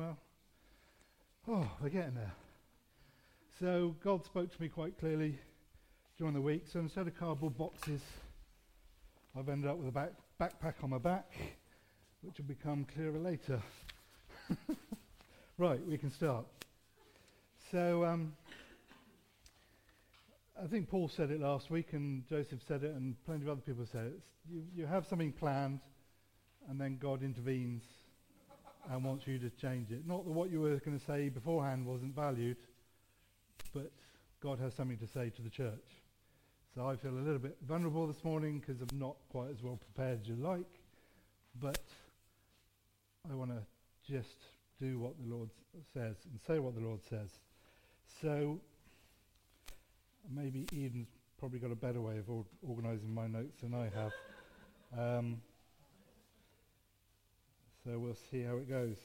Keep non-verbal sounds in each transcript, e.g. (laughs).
well. Oh, we're getting there. So God spoke to me quite clearly during the week. So instead of cardboard boxes, I've ended up with a back, backpack on my back, which will become clearer later. (laughs) right, we can start. So um, I think Paul said it last week, and Joseph said it, and plenty of other people said it. You, you have something planned, and then God intervenes and wants you to change it. Not that what you were going to say beforehand wasn't valued, but God has something to say to the church. So I feel a little bit vulnerable this morning because I'm not quite as well prepared as you like, but I want to just do what the Lord says and say what the Lord says. So maybe Eden's probably got a better way of or- organising my notes than I have. Um, so we'll see how it goes.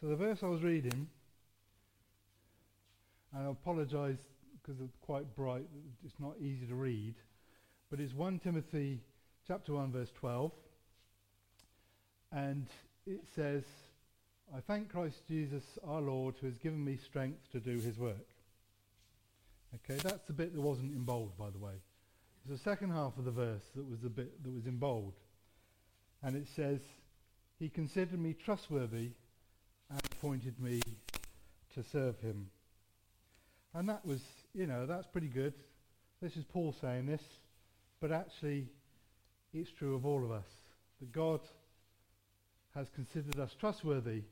So the verse I was reading, and I apologise because it's quite bright, it's not easy to read, but it's 1 Timothy chapter 1 verse 12, and it says, I thank Christ Jesus our Lord who has given me strength to do his work. Okay, that's the bit that wasn't in bold, by the way. It's the second half of the verse that was the bit that was in bold. And it says, He considered me trustworthy and appointed me to serve him. And that was, you know, that's pretty good. This is Paul saying this, but actually it's true of all of us. That God has considered us trustworthy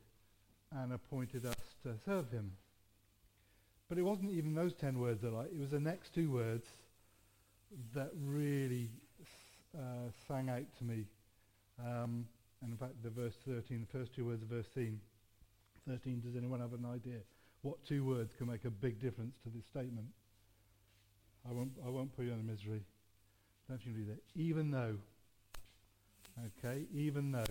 and appointed us to serve him. But it wasn't even those ten words that I, it was the next two words that really uh, sang out to me. Um, and in fact, the verse 13, the first two words of verse 13, 13, does anyone have an idea what two words can make a big difference to this statement? I won't, I won't put you in misery. Don't you read it? Even though. Okay, even though.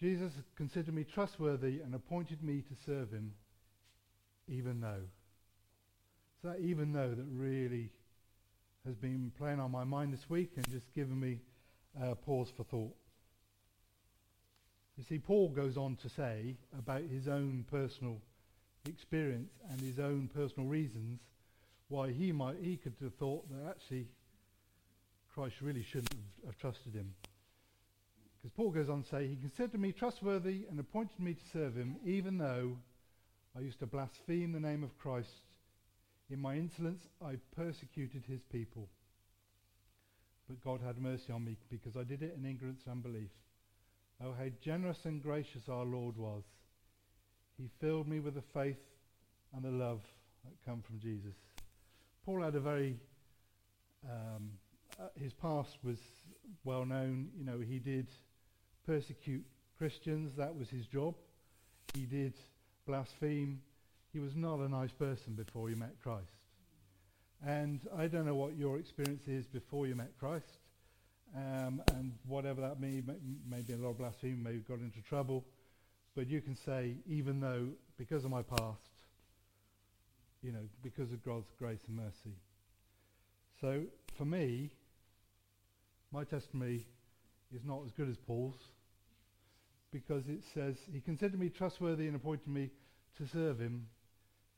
Jesus considered me trustworthy and appointed me to serve him even though. So that even though that really has been playing on my mind this week and just given me uh, pause for thought. You see, Paul goes on to say about his own personal experience and his own personal reasons why he might he could have thought that actually Christ really shouldn't have, have trusted him. Because Paul goes on to say, He considered me trustworthy and appointed me to serve him, even though I used to blaspheme the name of Christ. In my insolence, I persecuted his people. But God had mercy on me because I did it in ignorance and unbelief. Oh, how generous and gracious our Lord was. He filled me with the faith and the love that come from Jesus. Paul had a very, um, uh, his past was well known. You know, he did persecute Christians. That was his job. He did blaspheme. He was not a nice person before he met Christ. And I don't know what your experience is before you met Christ. Um, and whatever that may, may, maybe a lot of blasphemy, maybe got into trouble. But you can say, even though, because of my past, you know, because of God's grace and mercy. So for me, my testimony is not as good as Paul's because it says he considered me trustworthy and appointed me to serve him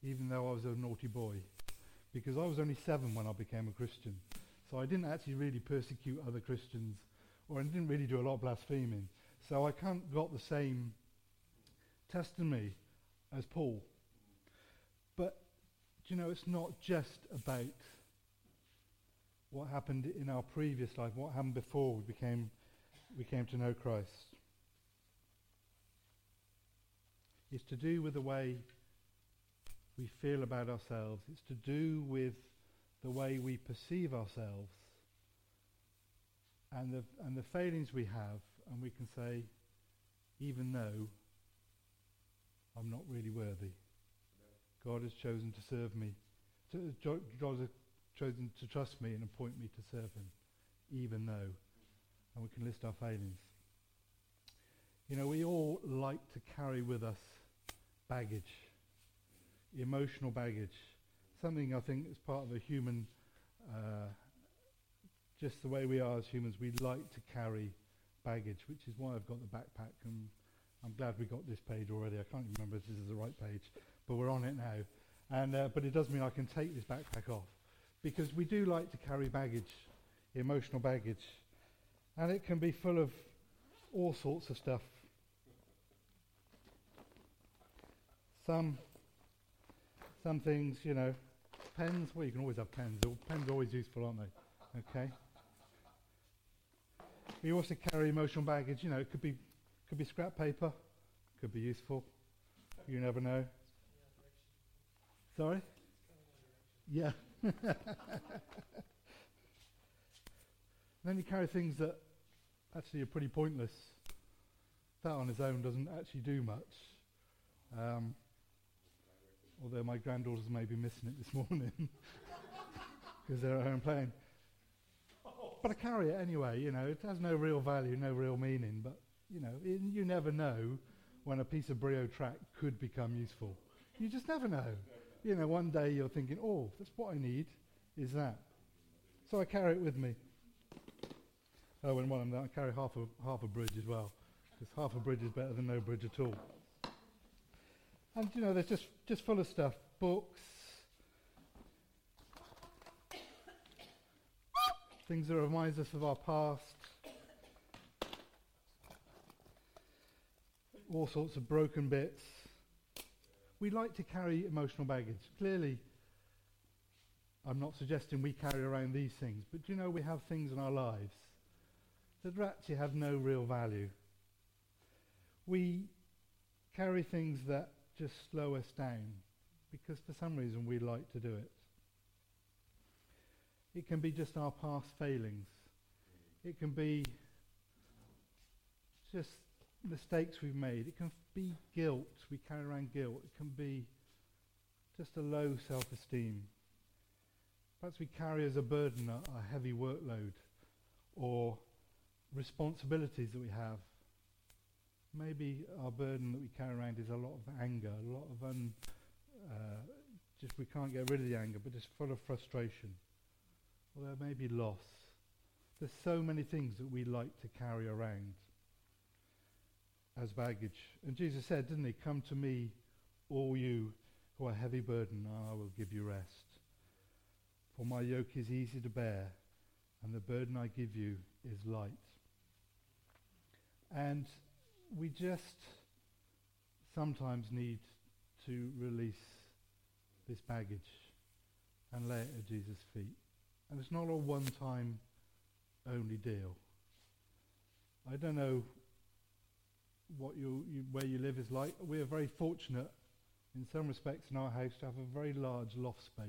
even though I was a naughty boy because I was only seven when I became a Christian. So I didn't actually really persecute other Christians or I didn't really do a lot of blaspheming. So I can't got the same testimony as Paul. But, you know, it's not just about what happened in our previous life, what happened before we became we came to know Christ. It's to do with the way we feel about ourselves. It's to do with the way we perceive ourselves and the, and the failings we have. And we can say, even though I'm not really worthy, God has chosen to serve me. To, God has chosen to trust me and appoint me to serve him, even though. And we can list our failings. You know, we all like to carry with us baggage, emotional baggage. Something I think is part of a human, uh, just the way we are as humans, we like to carry baggage, which is why I've got the backpack and I'm glad we got this page already. I can't remember if this is the right page, but we're on it now. And uh, but it does mean I can take this backpack off because we do like to carry baggage, emotional baggage, and it can be full of all sorts of stuff. Some some things, you know, pens. Well, you can always have pens. Pens are always useful, aren't they? Okay. We also carry emotional baggage. You know, it could be could be scrap paper, could be useful. You never know. Sorry? Yeah. (laughs) then you carry things that actually are pretty pointless. That on its own doesn't actually do much. Um, although my granddaughters may be missing it this morning (laughs) because they're at home playing. But I carry it anyway, you know, it has no real value, no real meaning, but you know, it, you never know when a piece of Brio track could become useful. You just never know. You know, one day you're thinking, oh, that's what I need, is that. So I carry it with me. Oh, and while I'm I carry half a, half a bridge as well, because half a bridge is better than no bridge at all. And, you know, they're just, just full of stuff, books, things that remind us of our past, all sorts of broken bits. We like to carry emotional baggage. Clearly, I'm not suggesting we carry around these things, but you know we have things in our lives that actually have no real value? We carry things that just slow us down because for some reason we like to do it. It can be just our past failings. It can be just mistakes we've made. It can be guilt. We carry around guilt. It can be just a low self-esteem. Perhaps we carry as a burden a, a heavy workload or responsibilities that we have. Maybe our burden that we carry around is a lot of anger, a lot of un, uh, just we can't get rid of the anger, but it's full of frustration. Or there may be loss. There's so many things that we like to carry around as baggage. And Jesus said, didn't he, Come to me, all you who are heavy burdened, and I will give you rest. For my yoke is easy to bear, and the burden I give you is light. And we just sometimes need to release this baggage and lay it at Jesus' feet. And it's not a one-time only deal. I don't know what you, you, where you live is like. We are very fortunate in some respects in our house to have a very large loft space.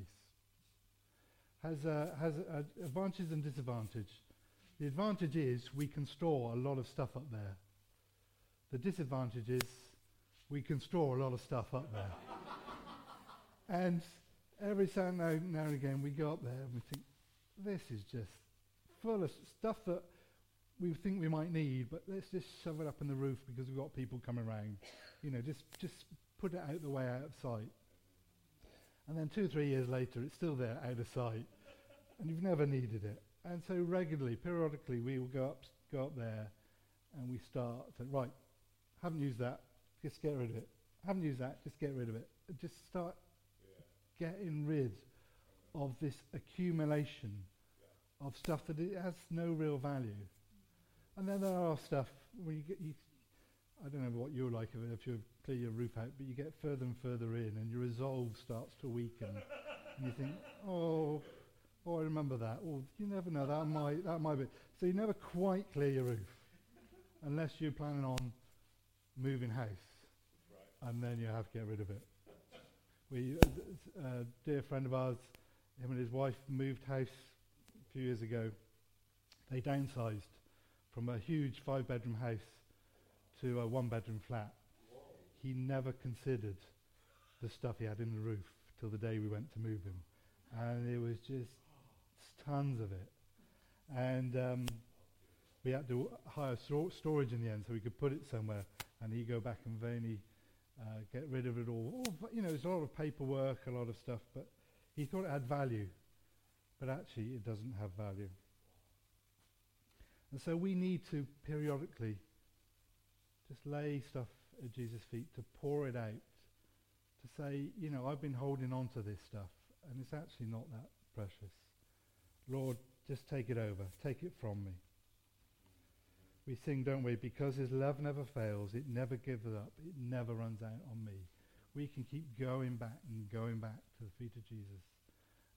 Has, uh, has uh, advantages and disadvantages. The advantage is we can store a lot of stuff up there. The disadvantage is we can store a lot of stuff up there. and every now, now and again we go up there and we think, this is just full of stuff that we think we might need, but let's just shove it up in the roof because we've got people coming around. You know, just just put it out the way out of sight. And then two, three years later, it's still there out of sight, and you've never needed it. And so regularly, periodically, we will go up, go up there, and we start to right. Haven't used that, just get rid of it. Haven't used that, just get rid of it. Just start yeah. getting rid of this accumulation yeah. of stuff that it has no real value. And then there are stuff where you get, you, I don't know what you're like if you clear your roof out, but you get further and further in and your resolve starts to weaken. and you think, oh, oh, I remember that. Or you never know, that might, that might be. So you never quite clear your roof unless you're planning on moving house. Right. And then you have to get rid of it. (laughs) We, a dear friend of ours, him and his wife moved house a few years ago. They downsized from a huge five bedroom house to a one bedroom flat. Whoa. He never considered the stuff he had in the roof till the day we went to move him. And it was just tons of it. And um, we had to hire storage in the end so we could put it somewhere. And he'd go back and vainly uh, get rid of it all. all. You know, there's a lot of paperwork, a lot of stuff, but he thought it had value. But actually, it doesn't have value. And so we need to periodically just lay stuff at Jesus' feet, to pour it out, to say, you know, I've been holding on to this stuff, and it's actually not that precious. Lord, just take it over. Take it from me. We sing, don't we? Because his love never fails, it never gives up, it never runs out on me. We can keep going back and going back to the feet of Jesus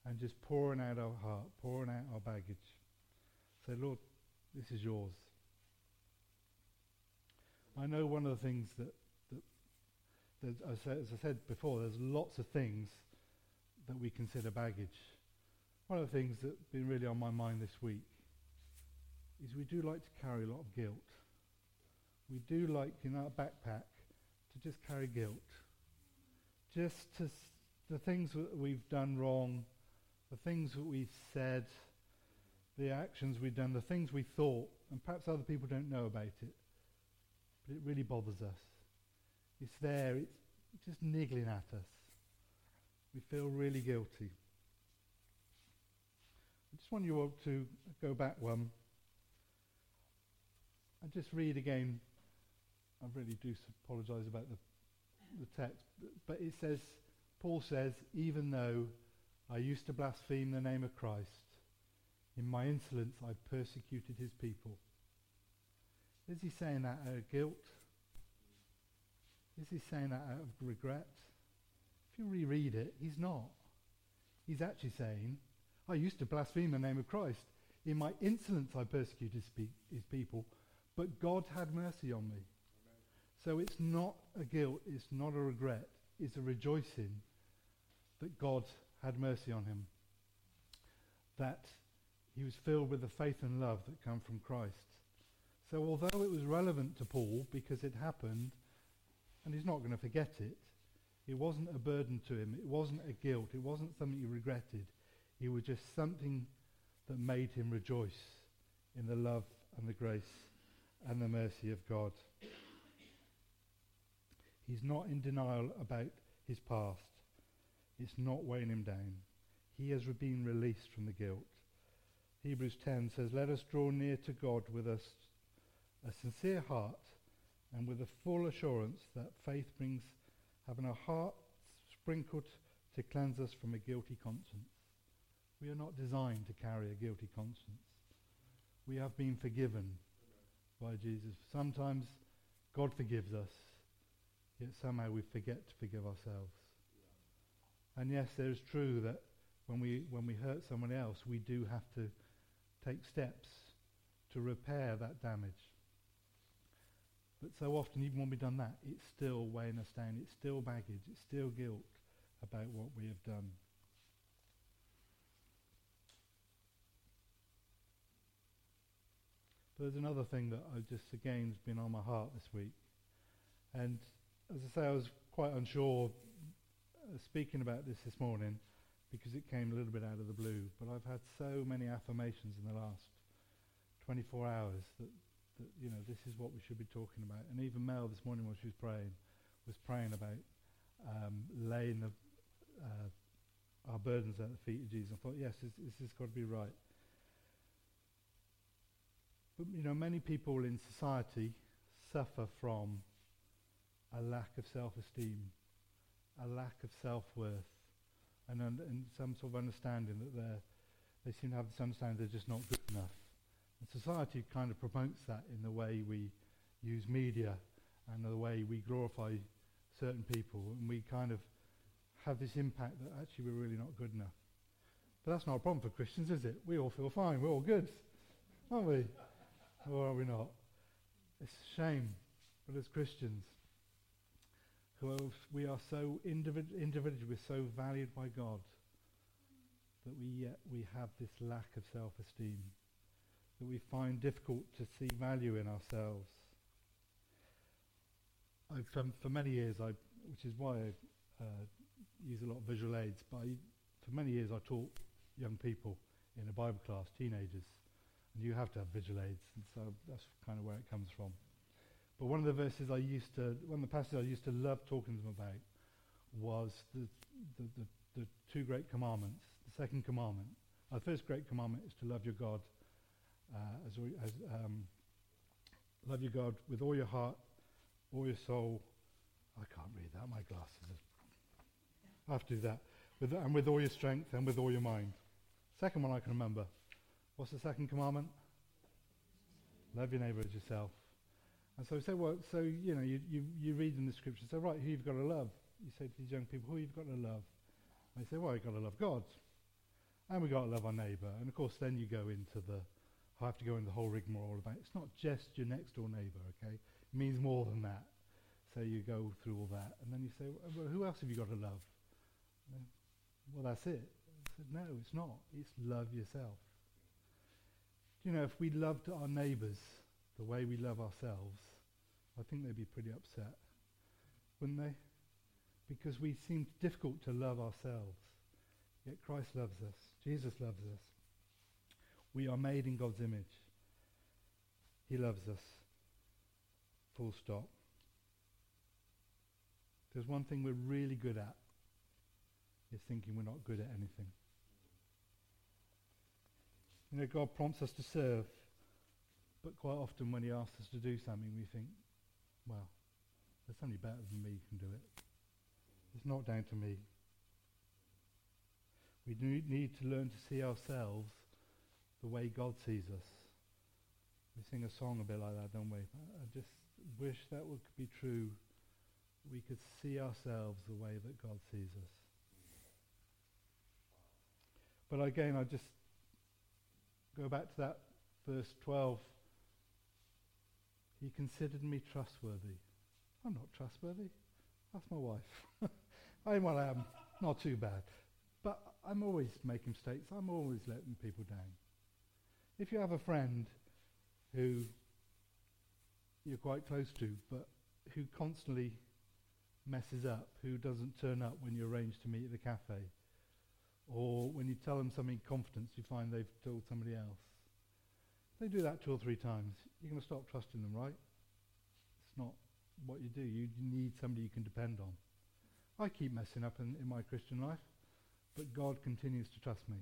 and just pouring out our heart, pouring out our baggage. Say, Lord, this is yours. I know one of the things that, that, that as, I, as I said before, there's lots of things that we consider baggage. One of the things that's been really on my mind this week is we do like to carry a lot of guilt. We do like in our backpack to just carry guilt. Just to s- the things that we've done wrong, the things that we've said, the actions we've done, the things we thought, and perhaps other people don't know about it, but it really bothers us. It's there, it's just niggling at us. We feel really guilty. I just want you all to go back one and just read again. I really do apologise about the, the text, but, but it says, Paul says, even though I used to blaspheme the name of Christ, in my insolence I persecuted his people. Is he saying that out of guilt? Is he saying that out of regret? If you reread it, he's not. He's actually saying, I used to blaspheme the name of Christ. In my insolence I persecuted his people, but God had mercy on me. So it's not a guilt, it's not a regret, it's a rejoicing that God had mercy on him. That he was filled with the faith and love that come from Christ. So although it was relevant to Paul because it happened, and he's not going to forget it, it wasn't a burden to him. It wasn't a guilt. It wasn't something he regretted. It was just something that made him rejoice in the love and the grace and the mercy of God. He's not in denial about his past. It's not weighing him down. He has been released from the guilt. Hebrews 10 says, Let us draw near to God with a, a sincere heart and with a full assurance that faith brings having our hearts sprinkled to cleanse us from a guilty conscience. We are not designed to carry a guilty conscience. We have been forgiven by Jesus. Sometimes God forgives us, yet somehow we forget to forgive ourselves. And yes, there is true that when we, when we hurt someone else, we do have to take steps to repair that damage. But so often, even when we've done that, it's still weighing us down. It's still baggage. It's still guilt about what we have done. There's another thing that I just again has been on my heart this week. And as I say, I was quite unsure uh, speaking about this this morning because it came a little bit out of the blue. But I've had so many affirmations in the last 24 hours that, that you know this is what we should be talking about. And even Mel this morning while she was praying was praying about um, laying the, uh, our burdens at the feet of Jesus. I thought, yes, this, this has got to be right. But you know, many people in society suffer from a lack of self-esteem, a lack of self-worth, and, un- and some sort of understanding that they're, they seem to have this understanding they're just not good enough. And society kind of promotes that in the way we use media and the way we glorify certain people, and we kind of have this impact that actually we're really not good enough. But that's not a problem for Christians, is it? We all feel fine. We're all good, aren't we? Or are we not? It's a shame. But as Christians, who are, we are so individ- individually, we're so valued by God that we yet we have this lack of self-esteem, that we find difficult to see value in ourselves. I've, um, for many years, I, which is why I uh, use a lot of visual aids, but I, for many years I taught young people in a Bible class, teenagers, you have to have visual aids, and so that's kind of where it comes from. But one of the verses I used to, one of the passages I used to love talking to them about was the, the, the, the two great commandments. The second commandment, the first great commandment is to love your God uh, as, as um, love your God with all your heart, all your soul. I can't read that. My glasses. Are I have to do that. With, and with all your strength and with all your mind. Second one I can remember. What's the second commandment? Love your neighbour as yourself. And so we say, well, so you know, you, you, you read in the scripture, so right, who you've got to love? You say to these young people, who you've got to love? And they say, well, you've got to love God. And we've got to love our neighbour. And of course, then you go into the, I have to go into the whole rigmarole about it. it's not just your next door neighbour, okay? It means more than that. So you go through all that. And then you say, well, who else have you got to love? Well, that's it. I said, no, it's not. It's love yourself. You know, if we loved our neighbours the way we love ourselves, I think they'd be pretty upset, wouldn't they? Because we seem difficult to love ourselves. Yet Christ loves us. Jesus loves us. We are made in God's image. He loves us. Full stop. There's one thing we're really good at is thinking we're not good at anything. You know, God prompts us to serve, but quite often when he asks us to do something, we think, well, there's somebody better than me who can do it. It's not down to me. We need to learn to see ourselves the way God sees us. We sing a song a bit like that, don't we? I just wish that would be true. We could see ourselves the way that God sees us. But again, I just go back to that verse 12. He considered me trustworthy. I'm not trustworthy. That's my wife. (laughs) I am what I am. Not too bad. But I'm always making mistakes. I'm always letting people down. If you have a friend who you're quite close to, but who constantly messes up, who doesn't turn up when you arrange to meet at the cafe, or when you tell them something in confidence, you find they've told somebody else. They do that two or three times. You're going to stop trusting them, right? It's not what you do. You, need somebody you can depend on. I keep messing up in, in my Christian life, but God continues to trust me.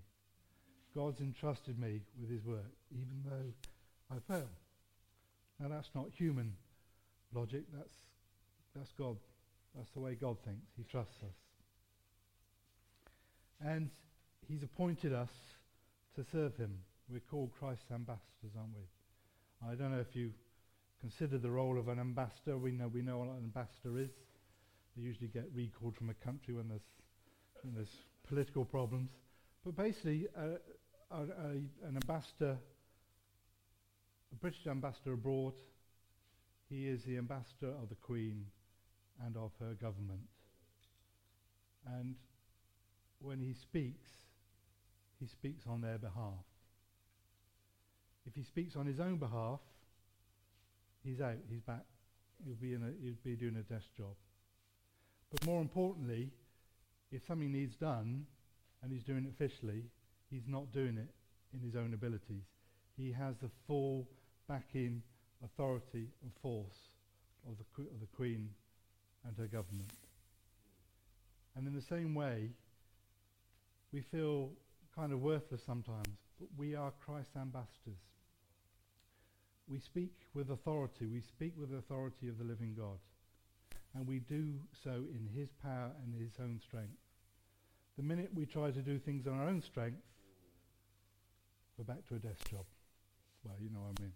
God's entrusted me with his work, even though I fail. Now that's not human logic, that's, that's God. That's the way God thinks. He trusts us. And he's appointed us to serve him. We're called Christ's ambassadors, aren't we? I don't know if you consider the role of an ambassador. We know we know what an ambassador is. They usually get recalled from a country when there's, when there's political problems. But basically, uh, a, a, an ambassador, a British ambassador abroad, he is the ambassador of the Queen and of her government. And when he speaks, he speaks on their behalf. If he speaks on his own behalf, he's out, he's back. He'll be, in a, he'll be doing a desk job. But more importantly, if something needs done and he's doing it officially, he's not doing it in his own abilities. He has the full backing, authority and force of the, of the Queen and her government. And in the same way, we feel kind of worthless sometimes, but we are Christ's ambassadors. We speak with authority. We speak with the authority of the living God. And we do so in his power and his own strength. The minute we try to do things on our own strength, we're back to a desk job. Well, you know what I mean.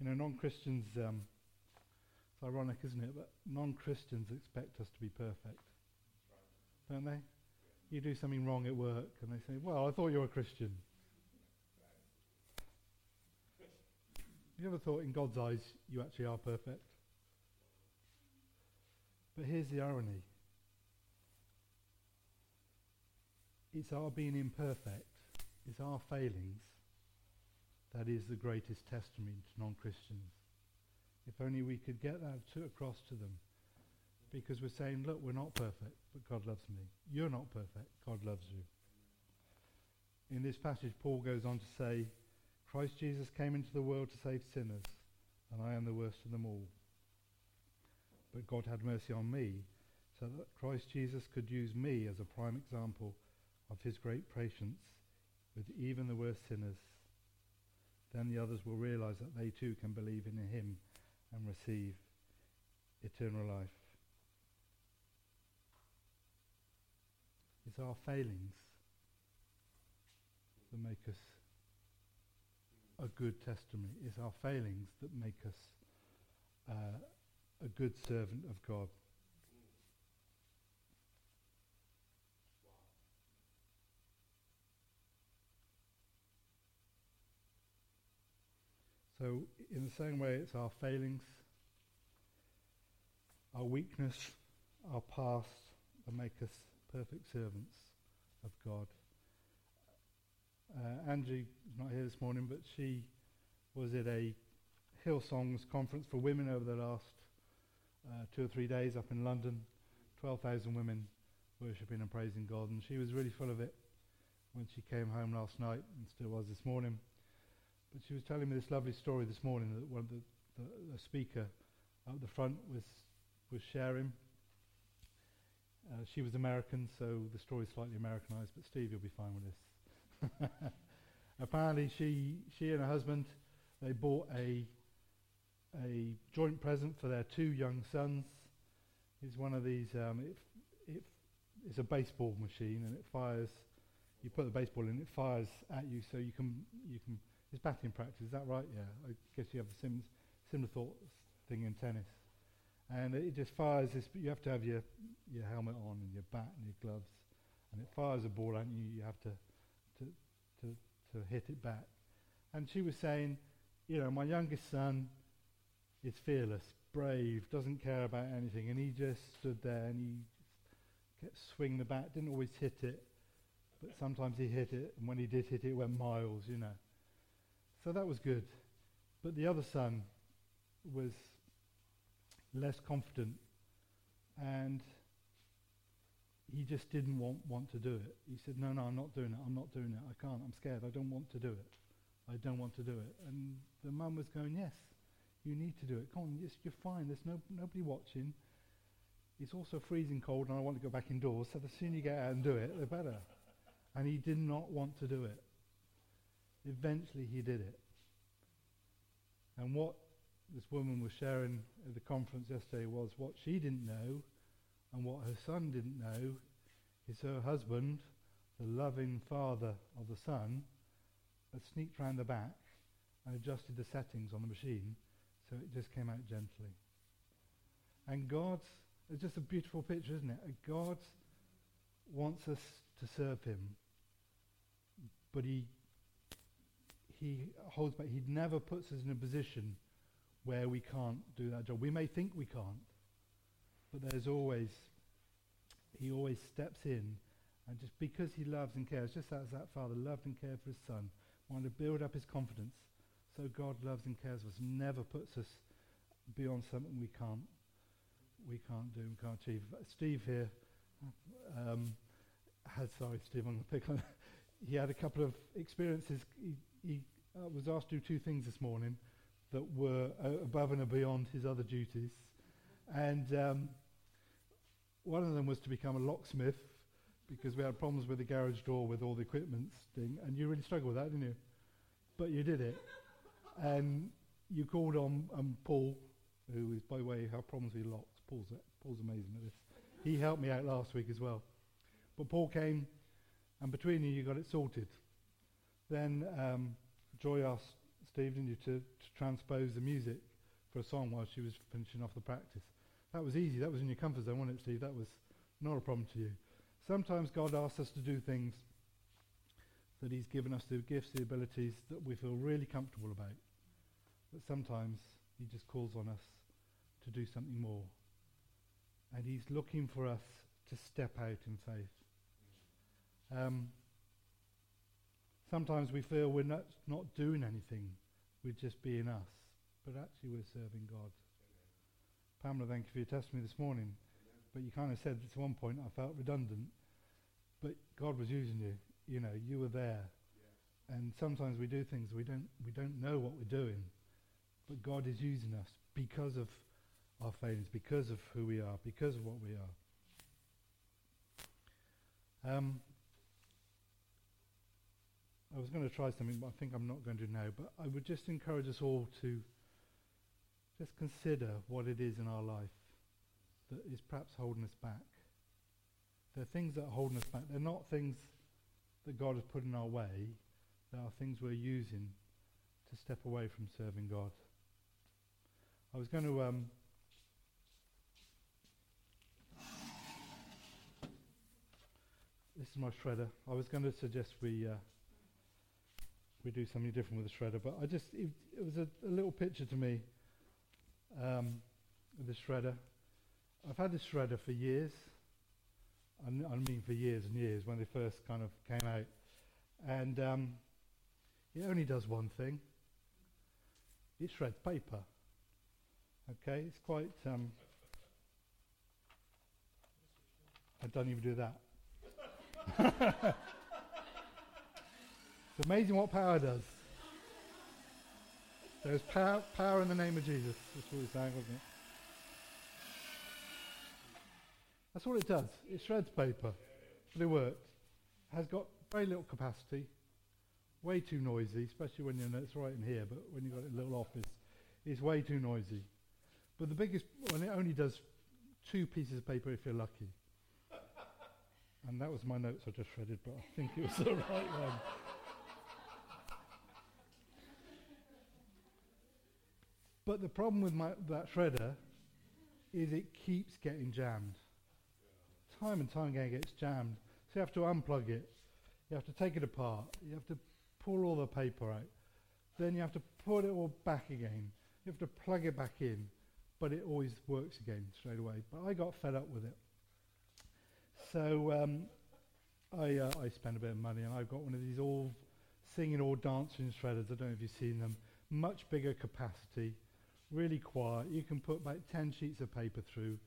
You know, non-Christians um, ironic, isn't it? But non-Christians expect us to be perfect, don't they? You do something wrong at work, and they say, "Well, I thought you were a Christian." You ever thought, in God's eyes, you actually are perfect? But here's the irony. It's our being imperfect, it's our failings that is the greatest testimony to non-Christians. If only we could get that to across to them. Because we're saying, look, we're not perfect, but God loves me. You're not perfect, God loves you. In this passage, Paul goes on to say, Christ Jesus came into the world to save sinners, and I am the worst of them all. But God had mercy on me, so that Christ Jesus could use me as a prime example of his great patience with even the worst sinners. Then the others will realize that they too can believe in him and receive eternal life. It's our failings that make us a good testimony. It's our failings that make us uh, a good servant of God. So, in the same way, it's our failings, our weakness, our past that make us perfect servants of God. Uh, Angie is not here this morning, but she was at a Hillsongs conference for women over the last uh, two or three days up in London. 12,000 women worshipping and praising God, and she was really full of it when she came home last night and still was this morning. But she was telling me this lovely story this morning that one of the, the, the speaker up the front was was sharing. Uh, she was American, so the story is slightly Americanized, but Steve, you'll be fine with this. (laughs) Apparently, she she and her husband they bought a a joint present for their two young sons. It's one of these. Um, it, it, it's a baseball machine, and it fires. You put the baseball in, it fires at you, so you can you can it's batting practice, is that right? Yeah. I guess you have the sim- similar thought thing in tennis. And it just fires this, you have to have your, your helmet on and your bat and your gloves. And it fires a ball at you, you have to, to, to, to hit it back. And she was saying, you know, my youngest son is fearless, brave, doesn't care about anything. And he just stood there and he kept swinging the bat, didn't always hit it, but sometimes he hit it. And when he did hit it, it went miles, you know. So that was good. But the other son was less confident and he just didn't want, want to do it. He said, no, no, I'm not doing it. I'm not doing it. I can't. I'm scared. I don't want to do it. I don't want to do it. And the mum was going, yes, you need to do it. Come on, yes, you're fine. There's no, nobody watching. It's also freezing cold and I want to go back indoors. So the sooner you get out and do it, the better. And he did not want to do it. Eventually he did it. And what this woman was sharing at the conference yesterday was what she didn't know and what her son didn't know is her husband, the loving father of the son, had sneaked round the back and adjusted the settings on the machine so it just came out gently. And God's, it's just a beautiful picture, isn't it? God wants us to serve him, but he he holds back. He never puts us in a position where we can't do that job. We may think we can't, but there's always, he always steps in, and just because he loves and cares, just as that father loved and cared for his son, wanted to build up his confidence, so God loves and cares for us, never puts us beyond something we can't, we can't do and can't achieve. Steve here um, had, sorry, Steve, I'm going to pick on. (laughs) he had a couple of experiences. He, he uh, was asked to do two things this morning that were uh, above and beyond his other duties. And um, one of them was to become a locksmith because we had problems with the garage door with all the equipment thing. And you really struggled with that, didn't you? But you did it. and you called on um, Paul, who is, by the way, have problems with locks. Paul's, Paul's amazing at this. He helped me out last week as well. But Paul came, and between you, you got it sorted. Then um, Joy asked Steve, didn't you, to, to transpose the music for a song while she was finishing off the practice. That was easy. That was in your comfort zone, wasn't it, Steve? That was not a problem to you. Sometimes God asks us to do things that He's given us the gifts, the abilities that we feel really comfortable about. But sometimes He just calls on us to do something more. And He's looking for us to step out in faith. Um, Sometimes we feel we're not, not doing anything, we're just being us. But actually, we're serving God. Pamela, thank you for your testimony this morning. But you kind of said at one point I felt redundant. But God was using you. You know, you were there. And sometimes we do things we don't we don't know what we're doing. But God is using us because of our failings, because of who we are, because of what we are. Um, I was going to try something, but I think I'm not going to now. But I would just encourage us all to just consider what it is in our life that is perhaps holding us back. There are things that are holding us back. They're not things that God has put in our way. There are things we're using to step away from serving God. I was going to um, this is my shredder. I was going to suggest we uh, we do something different with the shredder, but I just it, it was a, a, little picture to me um, the shredder. I've had this shredder for years. I mean for years and years when they first kind of came out, and um, it only does one thing. It shreds paper. Okay, it's quite. Um, I don't even do that. (laughs) it's amazing what power does. There's power, power in the name of Jesus. That's what he's saying, wasn't it? That's what it does. It shreds paper, but it works. Has got very little capacity, way too noisy, especially when you know it's right in here, but when you've got a little office, it's way too noisy. But the biggest, when it only does two pieces of paper if you're lucky. And that was my notes I just shredded, but I think it was the (laughs) right one. But the problem with my, that shredder is it keeps getting jammed. Time and time again it gets jammed. So you have to unplug it. You have to take it apart. You have to pull all the paper out. Then you have to put it all back again. You have to plug it back in. But it always works again straight away. But I got fed up with it. So um, I, uh, I spent a bit of money and I've got one of these all singing or dancing shredders. I don't know if you've seen them. Much bigger capacity, really quiet. You can put about 10 sheets of paper through.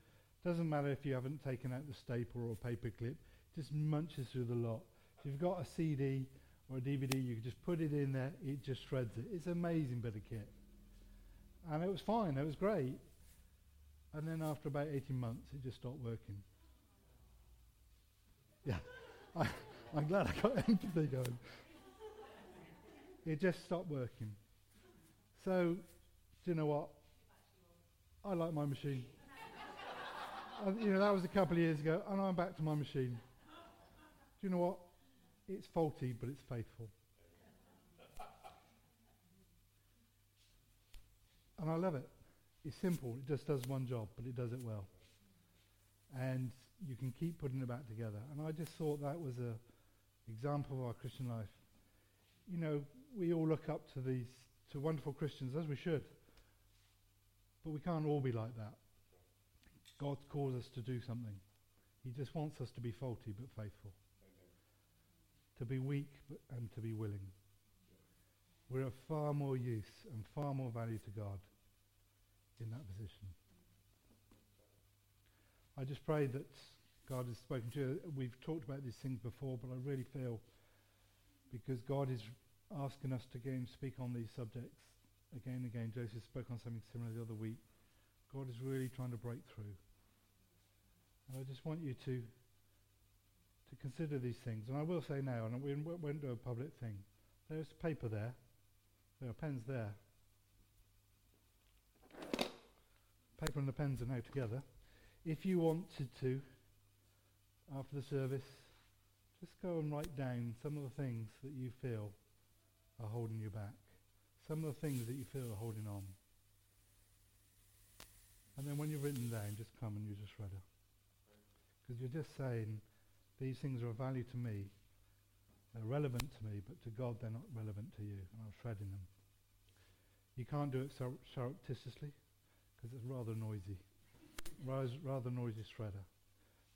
Doesn't matter if you haven't taken out the staple or a paper clip. Just munches through the lot. If you've got a CD or a DVD, you can just put it in there. It just shreds it. It's an amazing bit of kit. And it was fine. It was great. And then after about 18 months, it just stopped working. (laughs) Yeah, I, I'm glad I got (laughs) empathy going. It just stopped working. So, do you know what? I like my machine. you know, that was a couple of years ago, and I'm back to my machine. Do you know what? It's faulty, but it's faithful. and I love it. It's simple. It just does one job, but it does it well. And you can keep putting it back together. And I just thought that was a example of our Christian life. You know, we all look up to these to wonderful Christians as we should. But we can't all be like that. God calls us to do something. He just wants us to be faulty but faithful. To be weak but, and to be willing. We're of far more use and far more value to God in that position. I just pray that God has spoken to you. We've talked about these things before, but I really feel because God is asking us to again speak on these subjects again and again. Joseph spoke on something similar the other week. God is really trying to break through. And I just want you to to consider these things. And I will say now, and we won't do a public thing. There's paper there. There are pens there. Paper and the pens are now together. If you wanted to, after the service, just go and write down some of the things that you feel are holding you back. Some of the things that you feel are holding on. And then when you've written them down, just come and use a shredder. Because you're just saying, these things are of value to me. They're relevant to me, but to God they're not relevant to you. And I'm shredding them. You can't do it sur- surreptitiously because it's rather noisy. Rather noisy shredder.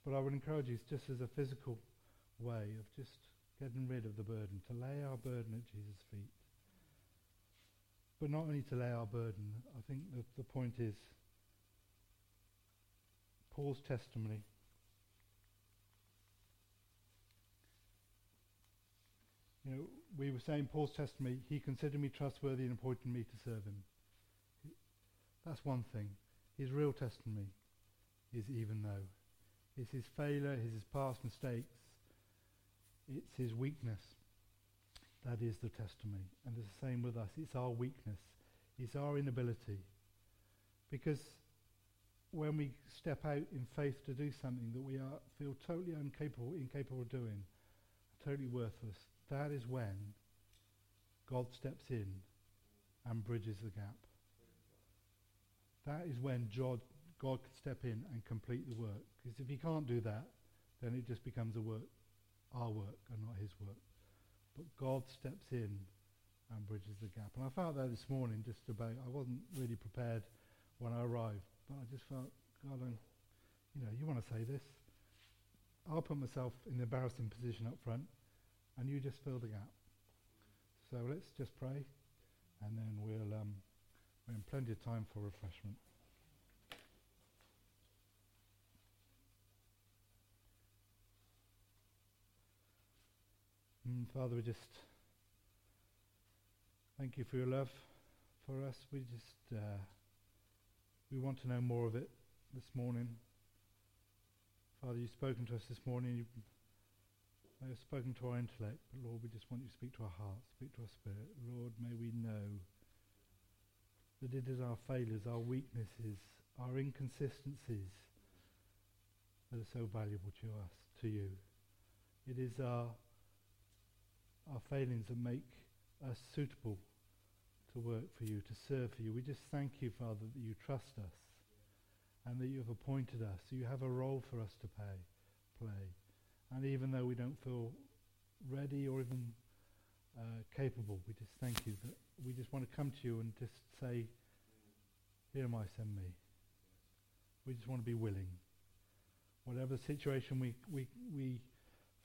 But I would encourage you, just as a physical way of just getting rid of the burden, to lay our burden at Jesus' feet. But not only to lay our burden, I think that the point is Paul's testimony. You know, we were saying Paul's testimony, he considered me trustworthy and appointed me to serve him. That's one thing. His real testimony is even though. It's his failure, it's his past mistakes, it's his weakness. That is the testimony. And it's the same with us. It's our weakness. It's our inability. Because when we step out in faith to do something that we are, feel totally incapable, incapable of doing, totally worthless, that is when God steps in and bridges the gap. That is when God, God can step in and complete the work. Because if he can't do that, then it just becomes a work, our work and not his work. But God steps in and bridges the gap. And I felt that this morning just about, I wasn't really prepared when I arrived, but I just felt, God, I'm, you know, you want to say this? I'll put myself in the embarrassing position up front, and you just fill the gap. So let's just pray, and then we'll, um, we're in plenty of time for refreshment. Mm, Father, we just thank you for your love for us. We just uh, we want to know more of it this morning. Father, you've spoken to us this morning. You may have spoken to our intellect, but Lord, we just want you to speak to our hearts, speak to our spirit. Lord, may we know that it is our failures, our weaknesses, our inconsistencies that are so valuable to us, to you. It is our our failings that make us suitable to work for you, to serve for you. We just thank you, Father, that you trust us and that you have appointed us. You have a role for us to pay, play. And even though we don't feel ready or even uh, capable, we just thank you that we just want to come to you and just say, here am I, send me. We just want to be willing. Whatever situation we, we, we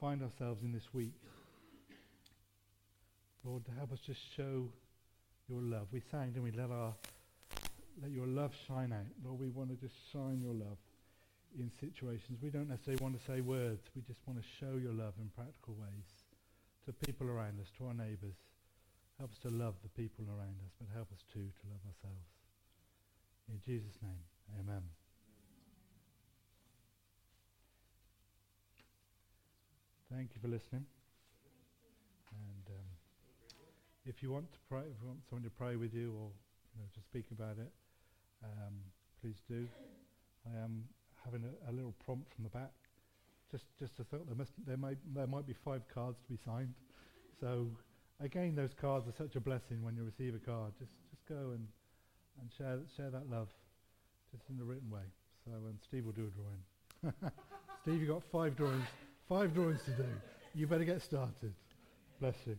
find ourselves in this week, Lord, help us just show your love. We sang, didn't we? Let our let your love shine out. Lord, we want to just shine your love in situations. We don't necessarily want to say words. We just want to show your love in practical ways to people around us, to our neighbours. Help us to love the people around us, but help us too to love ourselves. In Jesus' name, amen. Thank you for listening. And um, if you want to pray, if you want someone to pray with you or you know, to speak about it, um, please do. I am having a, a, little prompt from the back. Just, just to thought there must, there might, there might be five cards to be signed. So, again, those cards are such a blessing when you receive a card. Just, just go and, and share, share that love, just in the written way. So, and Steve will do a drawing. (laughs) Steve, you've got five drawings, five drawings to do. You better get started. Bless you.